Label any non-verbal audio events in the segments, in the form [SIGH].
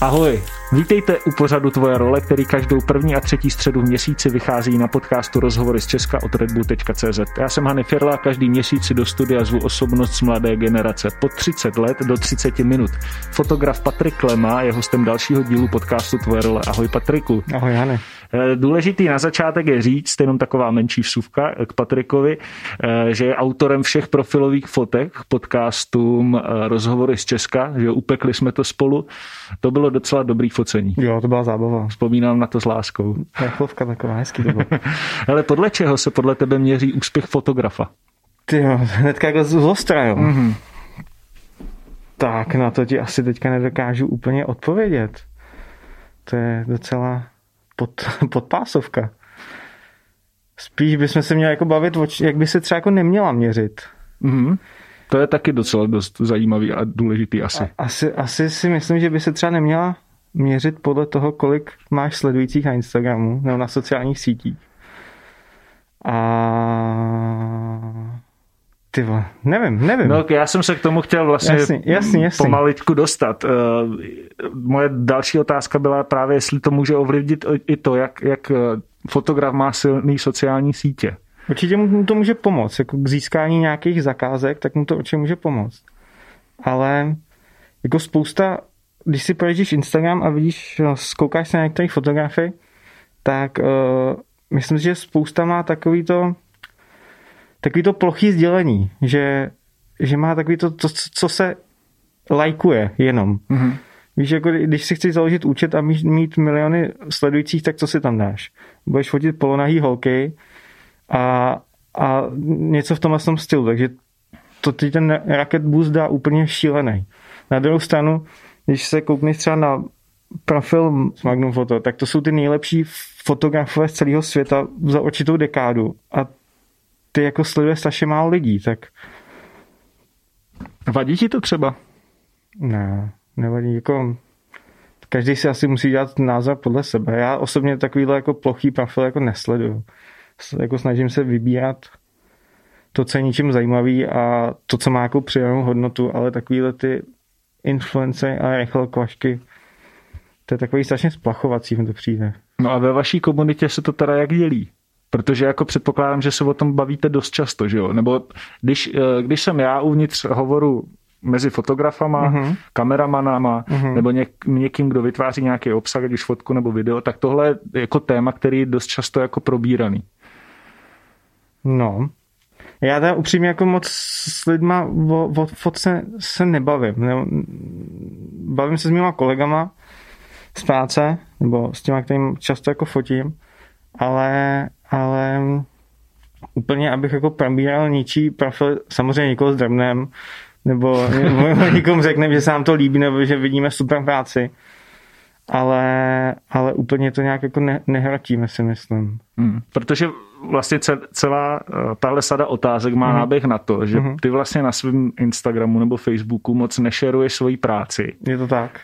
Ahoj, vítejte u pořadu Tvoje role, který každou první a třetí středu v měsíci vychází na podcastu Rozhovory z Česka od redbull.cz. Já jsem Hany Firla, každý měsíc si do studia zvu osobnost z mladé generace po 30 let do 30 minut. Fotograf Patrik Klema je hostem dalšího dílu podcastu Tvoje role. Ahoj Patriku. Ahoj Hany. Eh, důležitý na začátek je říct, jenom taková menší vsuvka k Patrikovi, eh, že je autorem všech profilových fotek podcastům eh, Rozhovory z Česka, že upekli jsme to spolu. To bylo docela dobrý focení. Jo, to byla zábava. Vzpomínám na to s láskou. Chlovka taková, hezký to bylo. [LAUGHS] Ale podle čeho se podle tebe měří úspěch fotografa? Ty jo, hnedka jako z ostra, jo. Mm-hmm. Tak na to ti asi teďka nedokážu úplně odpovědět. To je docela pod, [LAUGHS] podpásovka. Spíš bychom se měli jako bavit, jak by se třeba jako neměla měřit. Mm-hmm. To je taky docela dost zajímavý a důležitý asi. A, asi. Asi si myslím, že by se třeba neměla měřit podle toho, kolik máš sledujících na Instagramu nebo na sociálních sítích. A ty vole, nevím, nevím. No, já jsem se k tomu chtěl vlastně jasný, jasný, jasný. pomaličku dostat. Uh, moje další otázka byla právě, jestli to může ovlivnit i to, jak, jak eh, fotograf má silný sociální sítě. Určitě mu to může pomoct. Jako k získání nějakých zakázek, tak mu to určitě může pomoct. Ale jako spousta, když si projíždíš Instagram a vidíš, zkoukáš se na některé fotografy, tak uh, myslím si, že spousta má takový to takový to plochý sdělení, že, že má takový to, to, co se lajkuje jenom. Mm-hmm. Víš, jako když si chceš založit účet a mít, mít miliony sledujících, tak co si tam dáš? Budeš fotit polonahý holky a, a něco v tomhle stylu, takže to ti ten Rocket Boost dá úplně šílený. Na druhou stranu, když se koukneš třeba na profil Magnum Photo, tak to jsou ty nejlepší fotografové z celého světa za určitou dekádu a ty jako sleduje strašně málo lidí, tak... Vadí ti to třeba? Ne, nevadí, jako každý si asi musí dělat názor podle sebe. Já osobně takovýhle jako plochý profil jako nesleduju. Jako snažím se vybírat to, co je ničím zajímavý a to, co má jako přidanou hodnotu, ale takovýhle ty influence a rychle kvašky, to je takový strašně splachovací, mi to přijde. No a ve vaší komunitě se to teda jak dělí? Protože jako předpokládám, že se o tom bavíte dost často, že jo? Nebo když, eh, když jsem já uvnitř hovoru mezi fotografama, uh-huh. kameramanama uh-huh. nebo něk, někým, kdo vytváří nějaký obsah, ať už fotku nebo video, tak tohle je jako téma, který je dost často jako probíraný. No, já teda upřímně jako moc s lidma o, o fotce se nebavím. Ne, bavím se s mýma kolegama z práce, nebo s těma, kterým často jako fotím, ale ale úplně, abych jako probíral ničí profil, samozřejmě někoho zdrobnem, nebo, nebo [LAUGHS] někomu řekneme, že se nám to líbí, nebo že vidíme super práci, ale, ale úplně to nějak jako ne, nehrotíme, si myslím. Hmm, protože vlastně celá eh, tahle sada otázek má hmm. náběh na to, že hmm. ty vlastně na svém Instagramu nebo Facebooku moc nešeruješ svoji práci. Je to tak.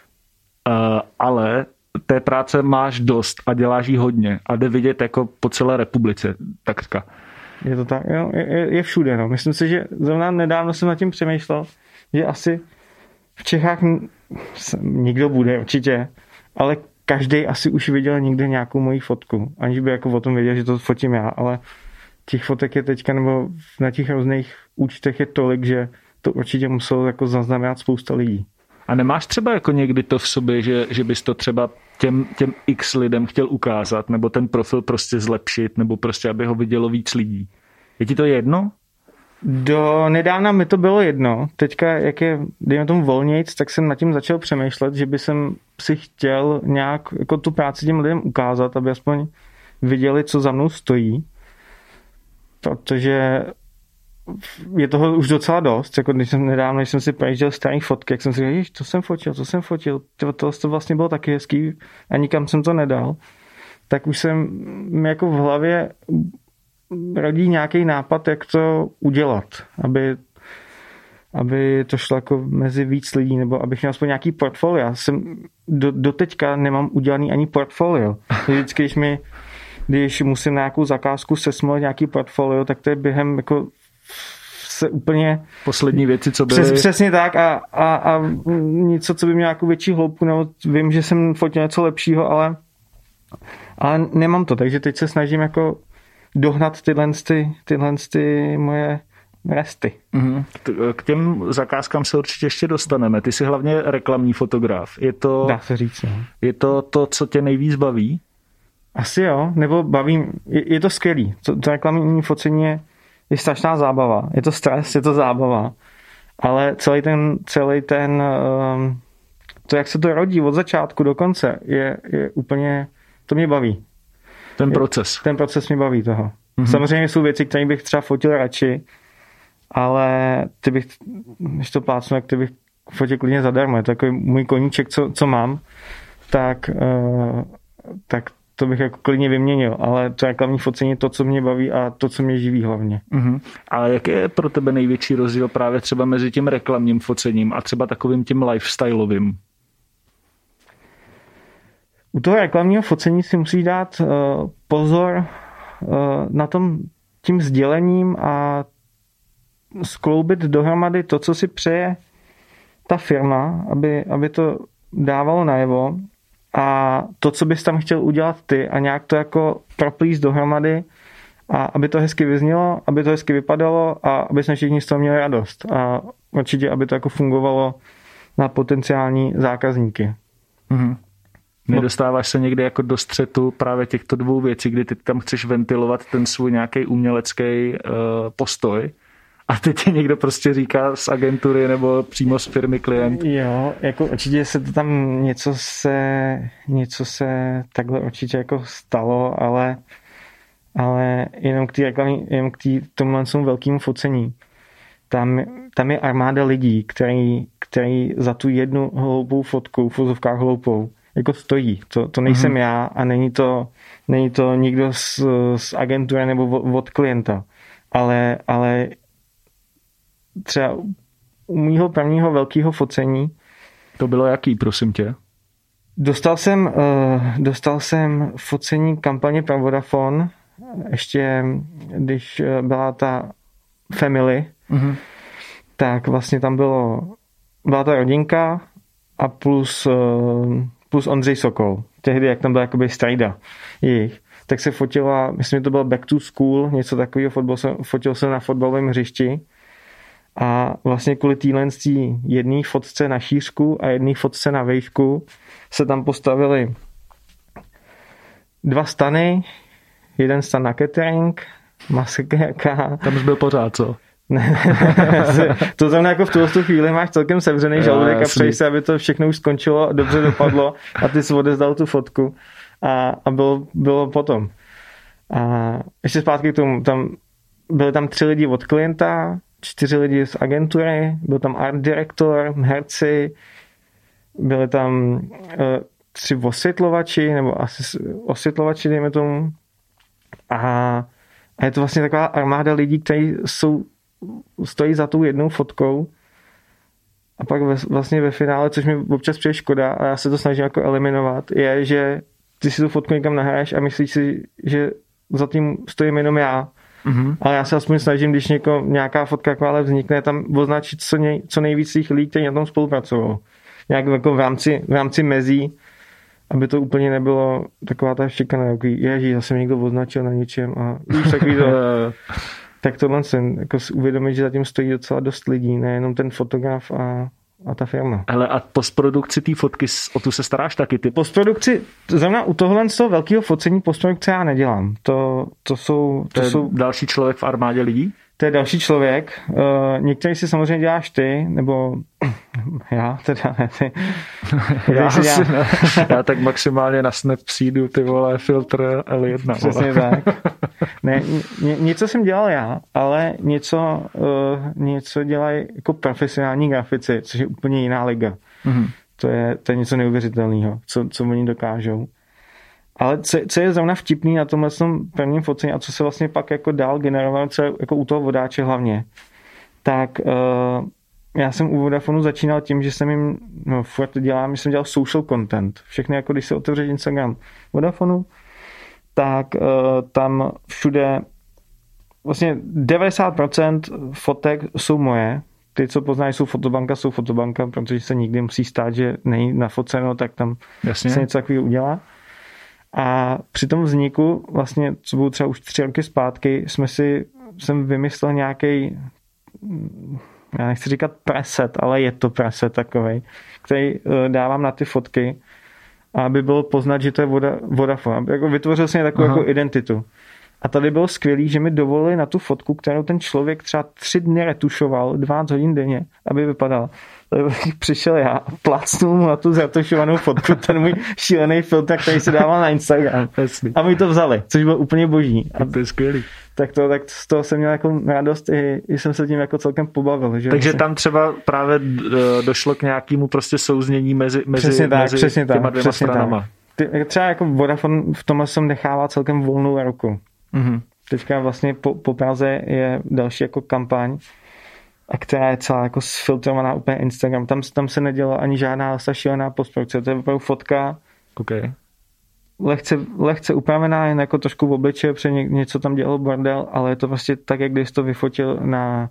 Uh, ale té práce máš dost a děláš jí hodně a jde vidět jako po celé republice, takřka. Je to tak, jo, je, je všude. No. Myslím si, že zrovna nedávno jsem nad tím přemýšlel, že asi v Čechách nikdo bude určitě, ale každý asi už viděl někde nějakou moji fotku, aniž by jako o tom věděl, že to fotím já, ale těch fotek je teďka, nebo na těch různých účtech je tolik, že to určitě muselo jako zaznamenat spousta lidí. A nemáš třeba jako někdy to v sobě, že, že bys to třeba těm, těm x lidem chtěl ukázat, nebo ten profil prostě zlepšit, nebo prostě, aby ho vidělo víc lidí? Je ti to jedno? Do nedávna mi to bylo jedno. Teďka, jak je, dejme tomu volnějc, tak jsem nad tím začal přemýšlet, že by jsem si chtěl nějak jako tu práci těm lidem ukázat, aby aspoň viděli, co za mnou stojí. Protože je toho už docela dost. Jako když jsem nedávno, když jsem si projížděl starý fotky, jak jsem si říkal, to jsem fotil, to jsem fotil. To, to, to vlastně bylo taky hezký a nikam jsem to nedal. Tak už jsem jako v hlavě rodí nějaký nápad, jak to udělat, aby aby to šlo jako mezi víc lidí, nebo abych měl aspoň nějaký portfolio. Já jsem do, do teďka nemám udělaný ani portfolio. Vždycky, když mi když musím nějakou zakázku sesmolit nějaký portfolio, tak to je během jako se úplně... Poslední věci, co byly. Přes, přesně tak a, a, a něco, co by mělo nějakou větší hloubku, nebo vím, že jsem fotil něco lepšího, ale, ale nemám to, takže teď se snažím jako dohnat tyhle, ty, tyhle ty moje resty. Mm-hmm. K těm zakázkám se určitě ještě dostaneme. Ty jsi hlavně reklamní fotograf. Je to, Dá se říct, no. je to to, co tě nejvíc baví? Asi jo, nebo bavím, je, je to skvělý. To, to reklamní focení je, je strašná zábava. Je to stres, je to zábava. Ale celý ten, celý ten um, to, jak se to rodí od začátku do konce, je, je úplně, to mě baví. Ten proces. Ten proces mě baví toho. Mm-hmm. Samozřejmě jsou věci, které bych třeba fotil radši, ale ty bych, když to plácnu, tak ty bych fotil klidně zadarmo. Je to takový můj koníček, co, co mám, tak, uh, tak to bych jako klidně vyměnil, ale to reklamní focení je to, co mě baví a to, co mě živí hlavně. Uh-huh. A jaký je pro tebe největší rozdíl právě třeba mezi tím reklamním focením a třeba takovým tím lifestyleovým? U toho reklamního focení si musí dát uh, pozor uh, na tom tím sdělením a skloubit dohromady to, co si přeje ta firma, aby, aby to dávalo najevo a to, co bys tam chtěl udělat ty a nějak to jako proplíst dohromady a aby to hezky vyznělo, aby to hezky vypadalo a aby jsme všichni z toho měli radost a určitě, aby to jako fungovalo na potenciální zákazníky. Mm-hmm. Nedostáváš se někdy jako do střetu právě těchto dvou věcí, kdy ty tam chceš ventilovat ten svůj nějaký umělecký uh, postoj a teď ti někdo prostě říká z agentury nebo přímo z firmy klient. Jo, jako určitě se to tam něco se, něco se takhle určitě jako stalo, ale, ale jenom k té jenom k tý, tomhle velkému focení. Tam, tam je armáda lidí, který, který za tu jednu hloupou fotku, v hloupou, jako stojí. To, to nejsem mm-hmm. já a není to, není to nikdo z, z agentury nebo od, od klienta. Ale, ale třeba u mýho prvního velkého focení. To bylo jaký, prosím tě? Dostal jsem, uh, dostal jsem focení kampaně pro Vodafone, ještě když eh, byla ta family, mm-hmm. tak vlastně tam bylo, byla ta rodinka a plus, uh, plus Ondřej Sokol. Tehdy, jak tam byla jakoby strajda jejich tak se fotila, myslím, že to bylo Back to School, něco takového, fotbal jsem, fotil jsem na fotbalovém hřišti a vlastně kvůli téhle jedné fotce na šířku a jedné fotce na vejšku se tam postavili dva stany, jeden stan na catering, maskerka. Tam už byl pořád, co? to znamená, jako v tuhle chvíli máš celkem sevřený žaludek a přeji se, aby to všechno už skončilo, dobře dopadlo a ty jsi odezdal tu fotku a, a bylo, bylo potom. A ještě zpátky k tomu, tam byli tam tři lidi od klienta, čtyři lidi z agentury, byl tam art director, herci, byli tam uh, tři osvětlovači, nebo asi osvětlovači, dejme tomu. A, a je to vlastně taková armáda lidí, kteří jsou, stojí za tou jednou fotkou a pak ve, vlastně ve finále, což mi občas přijde škoda a já se to snažím jako eliminovat, je, že ty si tu fotku někam nahraješ a myslíš si, že za tím stojím jenom já Mm-hmm. Ale já se aspoň snažím, když něko, nějaká fotka jako ale vznikne, tam označit co, nej, co nejvíc těch lidí, kteří na tom spolupracují. Nějak jako v rámci, v rámci mezí, aby to úplně nebylo taková ta šikana, jako ježí, zase někdo označil na něčem a [LAUGHS] víš, takový to. tak tohle jsem jako si uvědomit, že zatím stojí docela dost lidí, nejenom ten fotograf a a ta firma. Ale a postprodukci té fotky, o tu se staráš taky ty? Postprodukci, zrovna u tohohle z toho velkého focení postprodukce já nedělám. To, to jsou... To, to jsou... další člověk v armádě lidí? To je další člověk. Uh, některý si samozřejmě děláš ty, nebo [CLEARS THROAT] já teda ne ty. [LAUGHS] já, si ne. [LAUGHS] já tak maximálně na Snap přijdu ty vole filtr L1. Přesně vole. tak. [LAUGHS] Ne, ně, něco jsem dělal já, ale něco, uh, něco dělají jako profesionální grafici, což je úplně jiná liga. Mm-hmm. To, je, to je něco neuvěřitelného, co, co oni dokážou. Ale co, co je zrovna vtipný na tomhle prvním focení a co se vlastně pak jako dál generovalo, co je jako u toho vodáče hlavně, tak uh, já jsem u Vodafonu začínal tím, že jsem jim, no furt dělám, že jsem dělal social content. Všechny jako když se otevře Instagram Vodafonu, tak uh, tam všude vlastně 90% fotek jsou moje, ty, co poznáš, jsou fotobanka, jsou fotobanka, protože se nikdy musí stát, že není nafoceno, tak tam Jasně. se něco takového udělá. A při tom vzniku, vlastně, co bylo třeba už tři roky zpátky, jsme si, jsem vymyslel nějaký, já nechci říkat preset, ale je to preset takový, který eh, dávám na ty fotky, aby bylo poznat, že to je voda, Vodafone. Jako vytvořil jsem takovou jako identitu. A tady bylo skvělé, že mi dovolili na tu fotku, kterou ten člověk třeba tři dny retušoval, 12 hodin denně, aby vypadal. [LAUGHS] Přišel já plácnul mu na tu zretušovanou fotku ten můj šílený filtr, který se dával na Instagram. A mi to vzali, což bylo úplně boží. A to je skvělý. Tak, to, tak z toho jsem měl jako radost i, i jsem se tím jako celkem pobavil. Že Takže tam třeba právě došlo k nějakému prostě souznění mezi, mezi, přesně tak, mezi přesně těma tak, dvěma přesně stranama. Tak. Ty, třeba jako Vodafone v tomhle jsem nechává celkem volnou ruku. Mm-hmm. Teďka vlastně po, po Praze je další jako kampaň, a která je celá jako sfiltrovaná úplně Instagram. Tam, tam se nedělá ani žádná šílená postprodukce. To je opravdu fotka. Okay. Lehce, lehce upravená, jen jako trošku v obličeje, protože něco tam dělal bordel, ale je to vlastně tak, jak když to vyfotil na,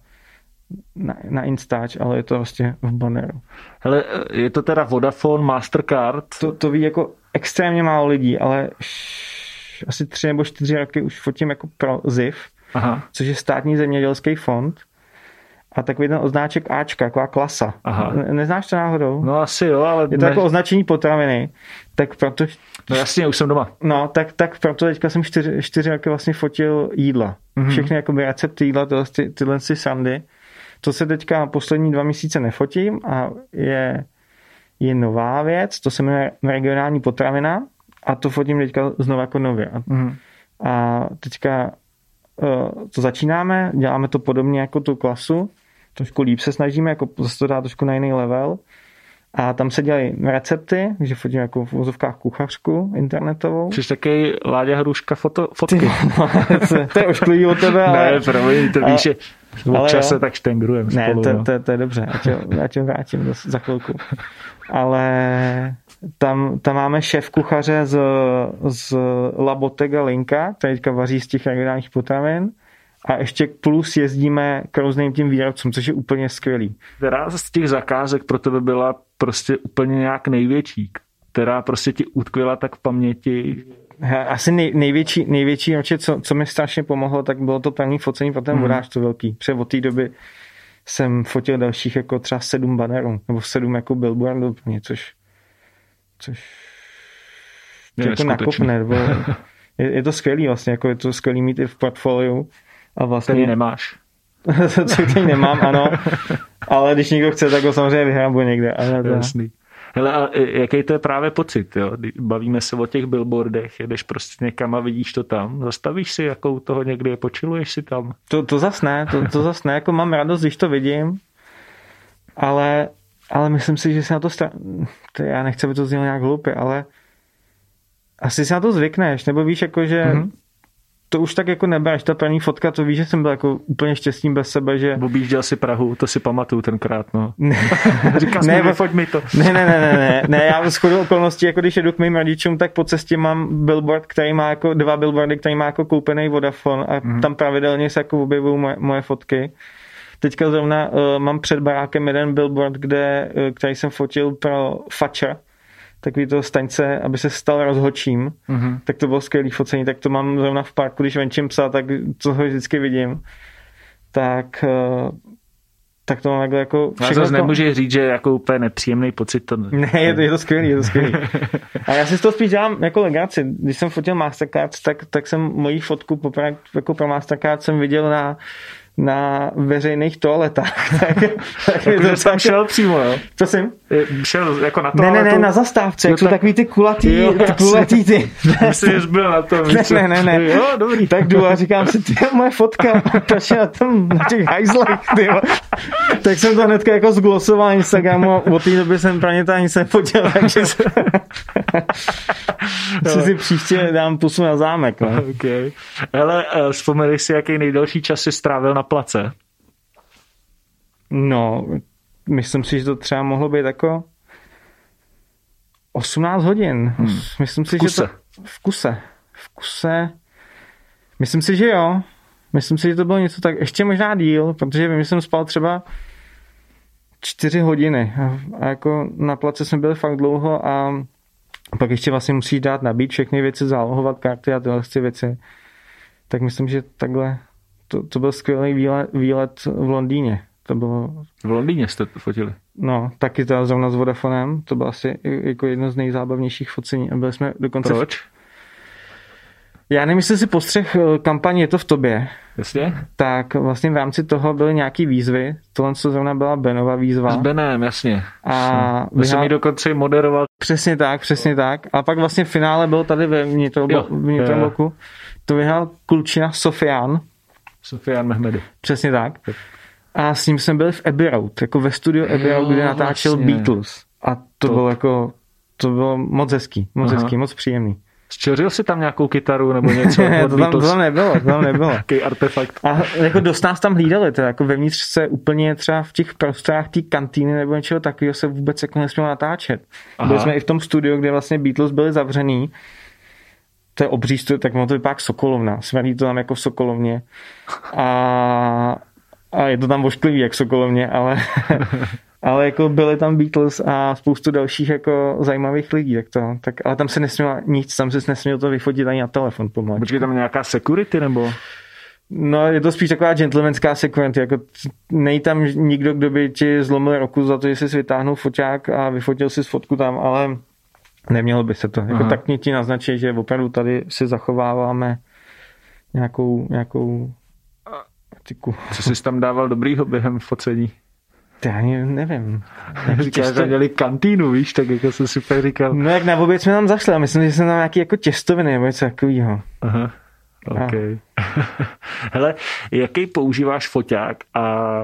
na, na Instač, ale je to vlastně v banneru. Hele, je to teda Vodafone, Mastercard? To, to ví jako extrémně málo lidí, ale asi tři nebo čtyři roky už fotím jako pro ZIF, Aha. což je státní zemědělský fond. A takový ten označek Ačka, taková klasa. Aha. Neznáš to náhodou? No asi jo, ale... Je to ne... jako označení potraviny. Tak proto... No jasně, už jsem doma. No, tak, tak proto teďka jsem čtyři, čtyři roky vlastně fotil jídla. Mm-hmm. Všechny jako recepty jídla, tyhle, ty, tyhle ty sandy. To se teďka poslední dva měsíce nefotím a je, je nová věc, to se jmenuje regionální potravina a to fotím teďka znovu jako nově. A, mm. a teďka uh, to začínáme, děláme to podobně jako tu klasu, trošku líp se snažíme, jako zase to dát trošku na jiný level. A tam se dělají recepty, že fotím jako v vozovkách kuchařku internetovou. Jsi taky Láďa Hruška foto, fotky. Ty, no, to, je ošklivý od tebe, ale... Ne, promiň, to víš, že občas se tak štengrujeme Ne, spolu, to, no. to, to, je dobře, já tě, tě vrátím za chvilku. Ale tam, tam máme šéf kuchaře z, z Labotega Linka, který teďka vaří z těch regionálních potravin. A ještě plus jezdíme k různým tím výrobcům, což je úplně skvělý. Která z těch zakázek pro tebe byla prostě úplně nějak největší? Která prostě ti utkvěla tak v paměti? Asi nej, největší, největší co, co mi strašně pomohlo, tak bylo to první focení pro ten hmm. vodář to velký. Protože od té doby jsem fotil dalších jako třeba sedm bannerů, nebo sedm jako billboardů, což což je jako nakopne, nebo [LAUGHS] je, je, to skvělý vlastně, jako je to skvělý mít i v portfoliu. A vlastně... Který nemáš. [LAUGHS] který nemám, ano. Ale když někdo chce, tak ho samozřejmě vyhrábu někde. Ale to... Jasný. Hele, a jaký to je právě pocit, jo? Bavíme se o těch billboardech, jedeš prostě někam a vidíš to tam. Zastavíš si, jakou toho někdy počiluješ si tam? To, to zas ne, to, to zas ne, jako mám radost, když to vidím, ale ale myslím si, že se na to, stra... to já nechci, aby to znělo nějak hloupě, ale asi si na to zvykneš, nebo víš, jako, že mm-hmm. To už tak jako nebereš, ta první fotka, to víš, že jsem byl jako úplně šťastný bez sebe, že... Objížděl si Prahu, to si pamatuju tenkrát, no. Ne, [LAUGHS] Říkal ne, mi, mi to. Ne, ne, ne, ne, ne, ne, já v schodu okolností, jako když jedu k mým rodičům, tak po cestě mám billboard, který má jako dva billboardy, který má jako koupený Vodafone a mm-hmm. tam pravidelně se jako objevují moje, moje fotky. Teďka zrovna uh, mám před barákem jeden billboard, kde, uh, který jsem fotil pro Facha, takový to staňce, aby se stal rozhočím, mm-hmm. tak to bylo skvělý focení, tak to mám zrovna v parku, když venčím psa, tak to ho vždycky vidím. Tak uh, tak to mám jako... jako no, zase to... nemůžeš říct, že jako úplně nepříjemný pocit to... Ne, je to, je to skvělý, je to skvělý. [LAUGHS] A já si z toho spíš dělám jako legraci. Když jsem fotil Mastercard, tak, tak jsem moji fotku poprvé, jako pro Mastercard jsem viděl na na veřejných toaletách. [LAUGHS] tak, tak jako, to jsem šel přímo, jo? Prosím? Šel jako na toaletu? Ne, ne, ne, na zastávce, jak jsou takový ty kulatý, jo, ty kulatý ty. [LAUGHS] Myslím, že byl na tom. [LAUGHS] Ne, ne, ne, ne. Jo, dobrý. Tak jdu a říkám si, ty moje fotka, je na tom, na těch hajzlech, ty Tak jsem to hnedka jako zglosoval Instagramu a od té doby jsem pro ně to ani se fotil, takže si si příště dám pusu na zámek. No. Okay. Hele, uh, vzpomeneš si, jaký nejdelší čas si strávil na place? No, myslím si, že to třeba mohlo být jako 18 hodin. Hmm. Myslím si, v kuse. že to v kuse. V kuse. Myslím si, že jo. Myslím si, že to bylo něco tak, ještě možná díl, protože vím, že jsem spal třeba čtyři hodiny a jako na place jsme byli fakt dlouho a pak ještě vlastně musíš dát nabít všechny věci, zálohovat karty a tyhle věci. Tak myslím, že takhle to, to byl skvělý výlet, výlet v Londýně. To bylo... V Londýně jste to fotili? No, taky to zrovna s Vodafonem. To bylo asi jako jedno z nejzábavnějších focení. A byli jsme dokonce... Proč? V... Já nevím, jestli si postřeh eh, kampaň Je to v tobě. Jasně. Tak vlastně v rámci toho byly nějaký výzvy. Tohle, co zrovna byla Benova výzva. S Benem, jasně. A Vy jsem ji dokonce moderoval. Přesně tak, přesně tak. A pak vlastně v finále bylo tady ve vnitrobloku. To vyhrál Kulčina Sofian. Sofian Mehmedy. Přesně tak. A s ním jsme byli v Abbey Road, jako ve studiu Abbey Road, kde natáčel vlastně. Beatles. A to, to bylo jako, to bylo moc hezký, moc Aha. hezký, moc příjemný. Zčeřil si tam nějakou kytaru nebo [LAUGHS] něco? to, tam, to tam nebylo, to tam nebylo. [LAUGHS] Jaký artefakt. A jako dost nás tam hlídali, to jako vevnitř se úplně třeba v těch prostorách té kantýny nebo něčeho takového se vůbec jako nesmělo natáčet. Aha. Byli jsme i v tom studiu, kde vlastně Beatles byli zavřený. To je obří studio, tak ono to vypadá Sokolovna. Smrdí to tam jako v Sokolovně. A, a je to tam vošklivý jak Sokolovně, ale [LAUGHS] ale jako byli tam Beatles a spoustu dalších jako zajímavých lidí, tak to, tak, ale tam se nesmělo nic, tam se nesmělo to vyfotit ani na telefon pomalu. Počkej, tam nějaká security nebo? No, je to spíš taková gentlemanská security, jako nej tam nikdo, kdo by ti zlomil roku za to, že jsi vytáhnul foťák a vyfotil si fotku tam, ale nemělo by se to. Jako tak mě ti naznačí, že opravdu tady si zachováváme nějakou, nějakou etiku. Co jsi tam dával dobrýho během focení? Já ani nevím. [LAUGHS] Říkáš, že měli kantýnu, víš, tak jako jsem si fakt říkal. No jak na oběd jsme tam zašli a myslím, že jsem tam nějaký jako těstoviny nebo něco takového. Aha, OK. [LAUGHS] Hele, jaký používáš foťák a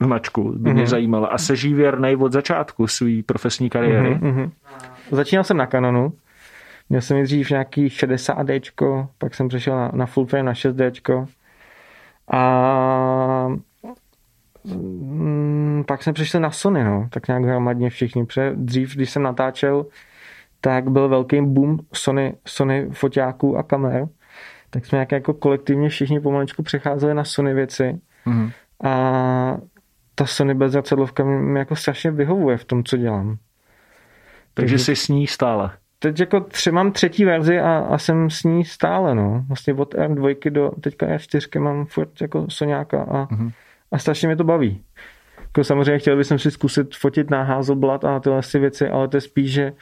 značku, by mě mm-hmm. zajímalo. A seží věrnej od začátku své profesní kariéry? Mm-hmm. Začínal jsem na Canonu. Měl jsem dřív nějaký 60D, pak jsem přešel na, na full frame na 6D. A Mm, pak jsme přišli na Sony, no, tak nějak hromadně všichni. Protože dřív, když jsem natáčel, tak byl velký boom Sony, Sony foťáků a kamer. Tak jsme nějak jako kolektivně všichni pomaličku přecházeli na Sony věci. Mm-hmm. A ta Sony bezracadlovka mi jako strašně vyhovuje v tom, co dělám. Takže, jsi s ní stále? Teď jako tři, mám třetí verzi a, a jsem s ní stále, no. Vlastně od R2 do teďka R4 mám furt jako Soňáka a mm-hmm a strašně mě to baví. Jako samozřejmě chtěl bych si zkusit fotit na Hazelblad a tyhle si věci, ale to je spíš, že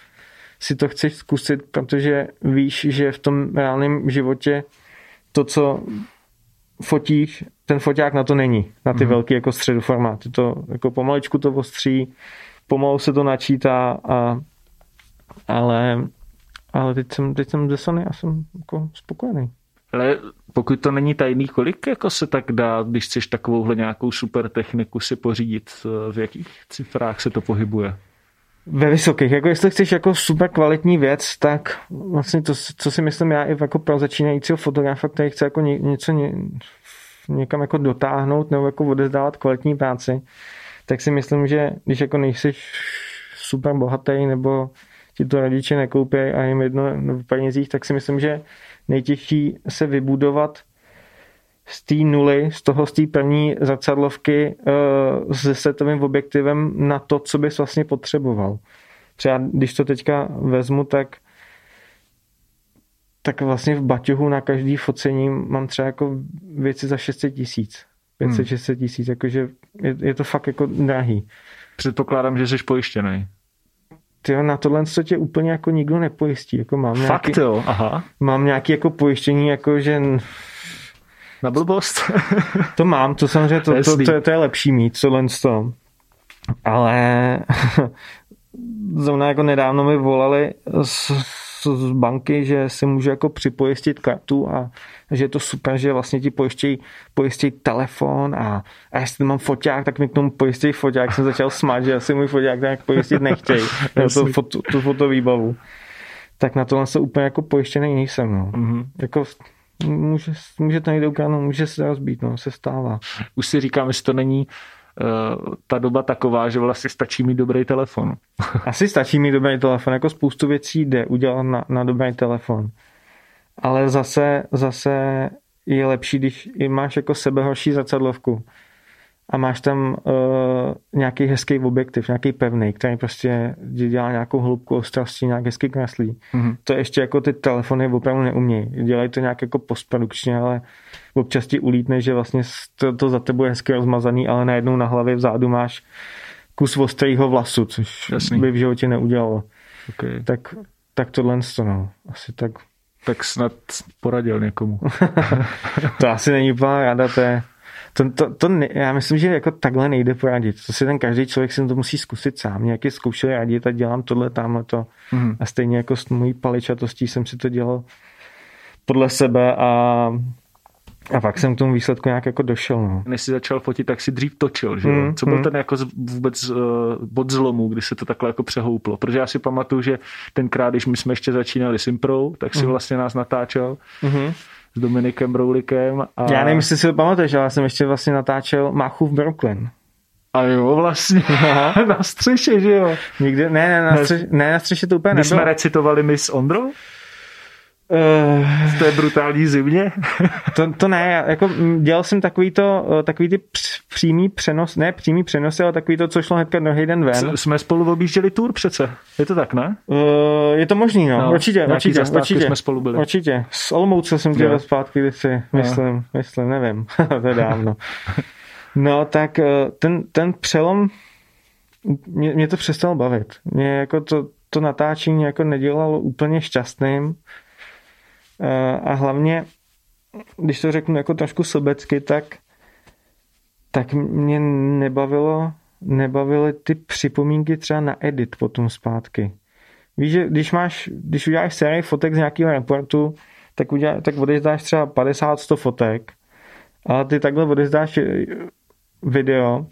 si to chceš zkusit, protože víš, že v tom reálném životě to, co fotíš, ten foťák na to není, na ty mm-hmm. velké jako středoformáty. To jako pomaličku to ostří, pomalu se to načítá, a, ale, ale teď jsem, teď jsem ze Sony a jsem jako spokojený. Ale pokud to není tajný, kolik jako se tak dá, když chceš takovouhle nějakou super techniku si pořídit, v jakých cifrách se to pohybuje? Ve vysokých. Jako jestli chceš jako super kvalitní věc, tak vlastně to, co si myslím já i jako pro začínajícího fotografa, který chce jako ně, něco ně, někam jako dotáhnout nebo jako odezdávat kvalitní práci, tak si myslím, že když jako nejsi super bohatý nebo ti to rodiče nekoupí a jim jedno v penězích, tak si myslím, že nejtěžší se vybudovat z té nuly, z toho z té první zrcadlovky uh, se setovým objektivem na to, co bys vlastně potřeboval. Třeba když to teďka vezmu, tak tak vlastně v baťohu na každý focení mám třeba jako věci za 600 tisíc. 500-600 hmm. tisíc, jakože je, je to fakt jako drahý. Předpokládám, že jsi pojištěný tyjo, na tohle co tě úplně jako nikdo nepojistí. Jako mám Fakt nějaký, jo, aha. Mám nějaký jako pojištění, jako že... Na blbost? [LAUGHS] to mám, to samozřejmě, to, to, to, to je lepší mít, tohle to. Ale [LAUGHS] zrovna jako nedávno mi volali z, z banky, že si můžu jako připojistit kartu a že je to super, že vlastně ti pojistí, pojistí telefon a, a jestli mám foťák, tak mi k tomu pojistí foťák. Jsem začal smát, že asi můj foťák tak pojistit nechtějí. [LAUGHS] to, foto, tu fotovýbavu. Tak na tohle se úplně jako pojištěný nejsem. No. Mm-hmm. Jako může, může to někde ukázat, může se rozbít, no, se stává. Už si říkám, jestli to není ta doba taková, že vlastně stačí mít dobrý telefon. [LAUGHS] Asi stačí mít dobrý telefon, jako spoustu věcí jde udělat na, na dobrý telefon ale zase, zase je lepší, když máš jako sebehorší zrcadlovku a máš tam uh, nějaký hezký objektiv, nějaký pevný, který prostě dělá nějakou hloubku ostrosti, nějak hezky kreslí. Mm-hmm. To ještě jako ty telefony opravdu neumějí. Dělají to nějak jako postprodukčně, ale občas ti ulítne, že vlastně to, to za tebou je hezky rozmazaný, ale najednou na hlavě vzadu máš kus ostrýho vlasu, což Jasný. by v životě neudělalo. Okay. Tak, tak tohle to no. Asi tak. Tak snad poradil někomu. [LAUGHS] to asi není úplná rada, to je to, to, to ne, já myslím, že jako takhle nejde poradit. To si ten každý člověk si to musí zkusit sám. Nějaký zkoušel radit a dělám tohle, tamhle to. Mm. A stejně jako s mojí paličatostí jsem si to dělal podle sebe a a pak jsem k tomu výsledku nějak jako došel. No. Než jsi začal fotit, tak si dřív točil, že Mm, Co byl mm. ten jako vůbec uh, bod zlomu, kdy se to takhle jako přehouplo? Protože já si pamatuju, že tenkrát, když my jsme ještě začínali s Improu, tak si mm. vlastně nás natáčel. Mm s Dominikem Broulikem. A... Já nevím, jestli si to pamatuješ, ale já jsem ještě vlastně natáčel Machu v Brooklyn. A jo, vlastně. [LAUGHS] na střeše, že jo? Nikdy, ne, ne, na střeše, ne, na střeše to úplně nebylo. My jsme recitovali my s Ondrou? V té brutální zimě? [LAUGHS] to, to ne, jako dělal jsem takový, to, eh, takový ty přímý přenos, ne přímý přenosy, ale takový to, co šlo hnedka druhý den ven. Jsme spolu objížděli tour přece, je to tak, ne? Uh, je to možný, no, no určitě, určitě, určitě. jsme spolu byli. Určitě, s Olmouce jsem dělal zpátky, když si, myslím, no. myslím, nevím, [LAUGHS] to je dávno. No, tak ten, ten přelom, mě, mě to přestalo bavit. Mě jako to, to natáčení jako nedělalo úplně šťastným. Eh, a hlavně, když to řeknu jako trošku sobecky, tak, tak mě nebavilo, nebavily ty připomínky třeba na edit potom zpátky. Víš, že když máš, když uděláš sérii fotek z nějakého reportu, tak, udělá, tak odezdáš třeba 50-100 fotek, ale ty takhle odezdáš eh, video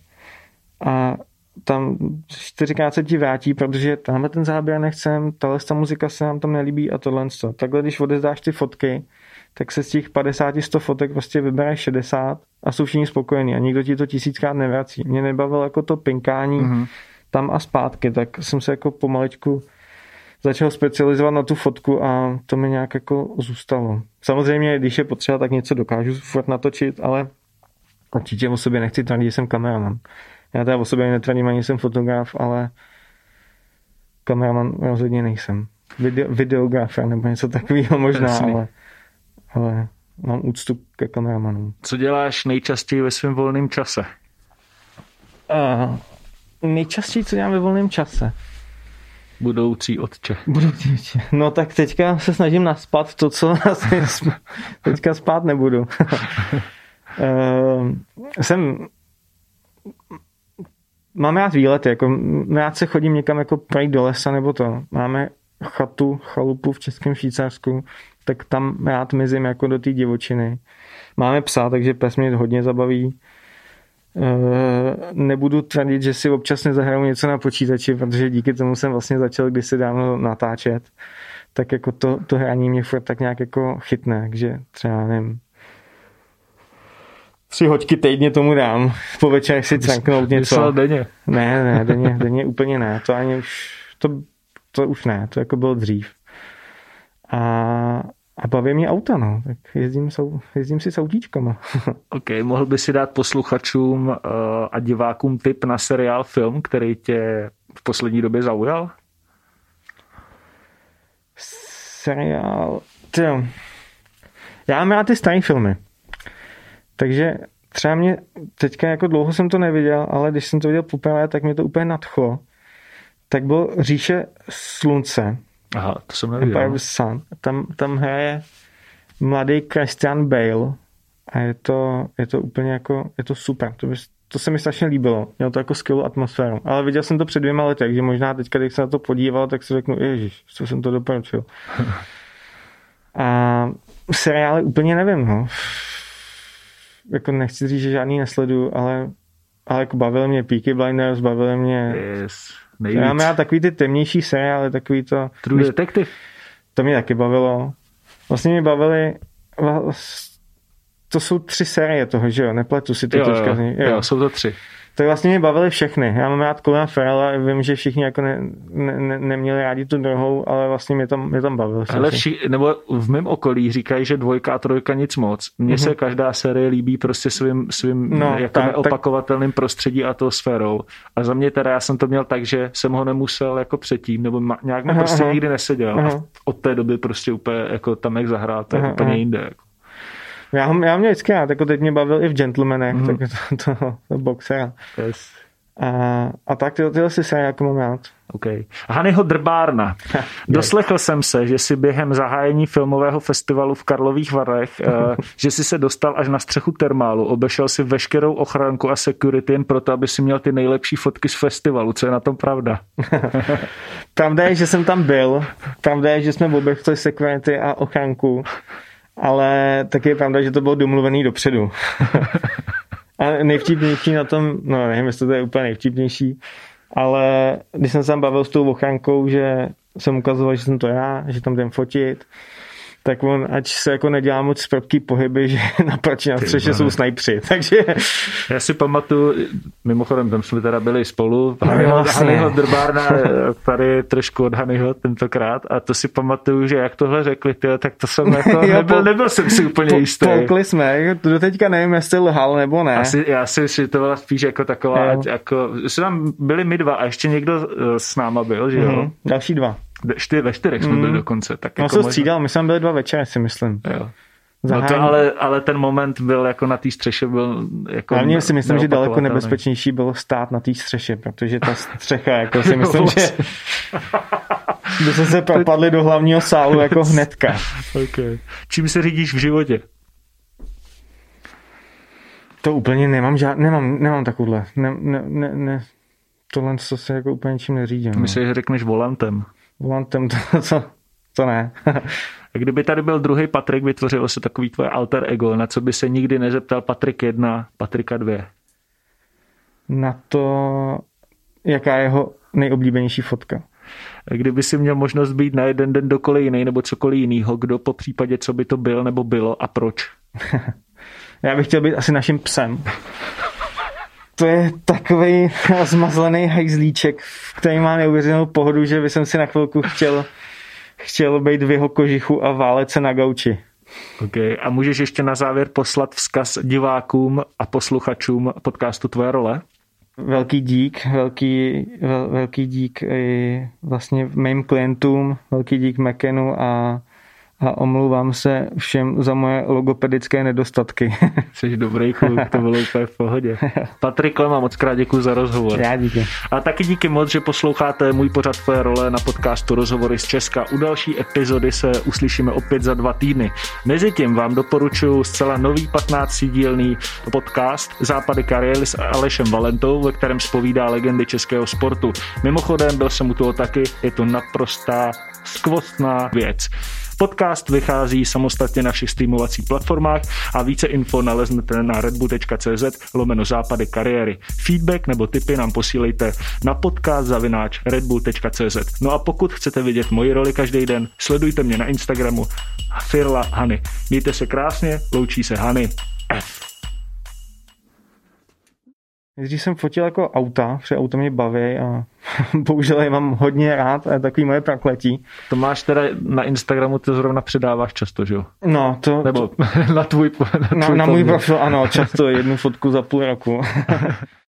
a tam čtyřikrát se ti vrátí, protože tamhle ten záběr nechcem, tahle ta muzika se nám tam nelíbí a tohle. Takhle, když odezdáš ty fotky, tak se z těch 50-100 fotek prostě vybere 60 a jsou všichni spokojení a nikdo ti to tisíckrát nevrací. Mě nebavilo jako to pinkání mm-hmm. tam a zpátky, tak jsem se jako pomalečku začal specializovat na tu fotku a to mi nějak jako zůstalo. Samozřejmě, když je potřeba, tak něco dokážu furt natočit, ale určitě o sobě nechci tvrdit, že jsem kameraman. Já teda o sobě netvrdím, ani jsem fotograf, ale kameraman rozhodně nejsem. Video, videografer nebo něco takového možná, ale, ale mám úctu ke kameramanům. Co děláš nejčastěji ve svém volném čase? Uh, nejčastěji, co dělám ve volném čase? Budoucí otče. Budoucí otče. No tak teďka se snažím naspat to, co asi teďka spát nebudu. uh, [LAUGHS] jsem mám rád výlety, jako rád se chodím někam jako projít do lesa nebo to. Máme chatu, chalupu v Českém Švýcarsku, tak tam rád mizím jako do té divočiny. Máme psa, takže pes mě hodně zabaví. E, nebudu tvrdit, že si občas nezahraju něco na počítači, protože díky tomu jsem vlastně začal kdysi dávno natáčet. Tak jako to, to hraní mě furt tak nějak jako chytne, takže třeba nevím, tři hoďky týdně tomu dám. Po večerech si cranknout něco. Denně. Ne, ne, denně, denně úplně ne. To ani už, to, to už ne, to jako bylo dřív. A, a baví mě auta, no. Tak jezdím, sou, jezdím si s autíčkama. [LAUGHS] ok, mohl by si dát posluchačům uh, a divákům tip na seriál, film, který tě v poslední době zaujal? Seriál... Tjo. Já mám rád ty staré filmy. Takže třeba mě, teďka jako dlouho jsem to neviděl, ale když jsem to viděl poprvé, tak mě to úplně nadchlo. Tak byl Říše slunce. Aha, to jsem neviděl. Empire Sun. Tam, tam hraje mladý Christian Bale a je to, je to úplně jako, je to super. To, by, to se mi strašně líbilo. Mělo to jako skvělou atmosféru. Ale viděl jsem to před dvěma lety, takže možná teďka, když se na to podíval, tak si řeknu, ježiš, co jsem to doporučil. [LAUGHS] a seriály úplně nevím, no jako nechci říct, že žádný nesledu, ale, ale jako bavily mě Peaky Blinders, bavily mě... Yes, nejvíc. Já mám takový ty temnější seriály, takový to... True když, Detective. To mě taky bavilo. Vlastně mě bavily... To jsou tři série toho, že jo? Nepletu si to jo, teďka. Jo, jo, jo, jsou to tři. Tak vlastně mě bavili všechny. Já mám rád Colina Farrella, vím, že všichni jako ne, ne, ne, neměli rádi tu druhou, ale vlastně mě tam, mě tam bavil. Ale vši, nebo v mém okolí říkají, že dvojka a trojka nic moc. Mně mm-hmm. se každá série líbí prostě svým, svým no, jako tak, neopakovatelným tak... prostředí a atmosférou. A za mě teda já jsem to měl tak, že jsem ho nemusel jako předtím, nebo nějak mi prostě aha. nikdy neseděl. Aha. A od té doby prostě úplně jako tam jak zahrál, to je aha, úplně aha. jinde. Jako. Já, já mě vždycky rád, jako teď mě bavil i v Gentlemanech, mm. tak to, to, to, to boxera. Yes. A, a tak tyhle, tyhle si se jako mám rád. Okay. Hanyho Drbárna. [LAUGHS] Doslechl jsem se, že si během zahájení filmového festivalu v Karlových Varech, uh, [LAUGHS] že si se dostal až na střechu termálu, obešel si veškerou ochranku a security jen proto, aby si měl ty nejlepší fotky z festivalu. Co je na tom pravda? [LAUGHS] pravda je, že jsem tam byl. Pravda je, že jsme obešli security a ochranku ale taky je pravda, že to bylo domluvený dopředu. [LAUGHS] a nejvtipnější na tom, no nevím, jestli to je úplně nejvtipnější, ale když jsem se tam bavil s tou ochrankou, že jsem ukazoval, že jsem to já, že tam jdem fotit, tak on, ať se jako nedělá moc prudký pohyby, že [LAUGHS] na prači na střeše jsou snajpři, [LAUGHS] takže... Já si pamatuju, mimochodem tam jsme teda byli spolu, no, Hanyho, Hanyho Drbárna tady trošku od Hanyho tentokrát a to si pamatuju, že jak tohle řekli, tyjo, tak to jsem [LAUGHS] jako, jo, nebyl, nebyl jsem si úplně po, jistý. Polkli jsme, do teďka nevím, jestli lhal nebo ne. Asi, já si že to byla spíš jako taková, jo. jako, jsme tam byli my dva a ještě někdo eh, s náma byl, že jo? Mm-hmm. Další dva. Čtyři, ve čtyřech jsme mm. byli dokonce. Tak no jako se možná... střídal, my jsme byli dva večery, si myslím. Jo. No to ale, ale ten moment byl jako na té střeše byl jako Hlavně si myslím, že daleko nebezpečnější bylo stát na té střeše, protože ta střecha, jako si [LAUGHS] myslím, že by se se propadli do hlavního sálu jako hnedka. [LAUGHS] Okay. Čím se řídíš v životě? To úplně nemám žád, nemám, nemám takovouhle. Ne, ne, ne, ne, tohle co se jako úplně čím neřídím. Myslíš, no. že řekneš volantem? Volantem to, [LAUGHS] to, to ne. [LAUGHS] Kdyby tady byl druhý Patrik, vytvořilo se takový tvoje alter ego, na co by se nikdy nezeptal Patrik 1, Patrika 2? Na to, jaká je jeho nejoblíbenější fotka. Kdyby si měl možnost být na jeden den dokoliv jiný nebo cokoliv jiného, kdo po případě, co by to byl nebo bylo a proč? [LAUGHS] Já bych chtěl být asi naším psem to je takový [LAUGHS] zmazlený hajzlíček, který má neuvěřitelnou pohodu, že by jsem si na chvilku chtěl, chtěl být v jeho kožichu a válet se na gauči. OK. A můžeš ještě na závěr poslat vzkaz divákům a posluchačům podcastu Tvoje role? Velký dík, velký, vel, velký dík i vlastně mým klientům, velký dík Mekenu a a omlouvám se všem za moje logopedické nedostatky. [LAUGHS] Jsi dobrý kluk, to bylo úplně v pohodě. Patrik Lema, moc krát děkuji za rozhovor. Já díky. A taky díky moc, že posloucháte můj pořad Tvoje role na podcastu Rozhovory z Česka. U další epizody se uslyšíme opět za dva týdny. Mezitím vám doporučuji zcela nový 15 dílný podcast Západy kariéry s Alešem Valentou, ve kterém spovídá legendy českého sportu. Mimochodem, byl jsem u toho taky, je to naprostá skvostná věc. Podcast vychází samostatně na všech streamovacích platformách a více info naleznete na redbu.cz lomeno západy kariéry. Feedback nebo tipy nám posílejte na podcast zavináč redbull.cz. No a pokud chcete vidět moji roli každý den, sledujte mě na Instagramu Firla Hany. Mějte se krásně, loučí se Hany F. Nejdřív jsem fotil jako auta, protože auta mě baví a [LAUGHS] bohužel je mám hodně rád a je takový moje prokletí. To máš teda na Instagramu, ty zrovna předáváš často, že jo? No, to... Nebo to, [LAUGHS] na tvůj... Na, tvůj na, na můj profil, ano, [LAUGHS] často jednu fotku za půl roku.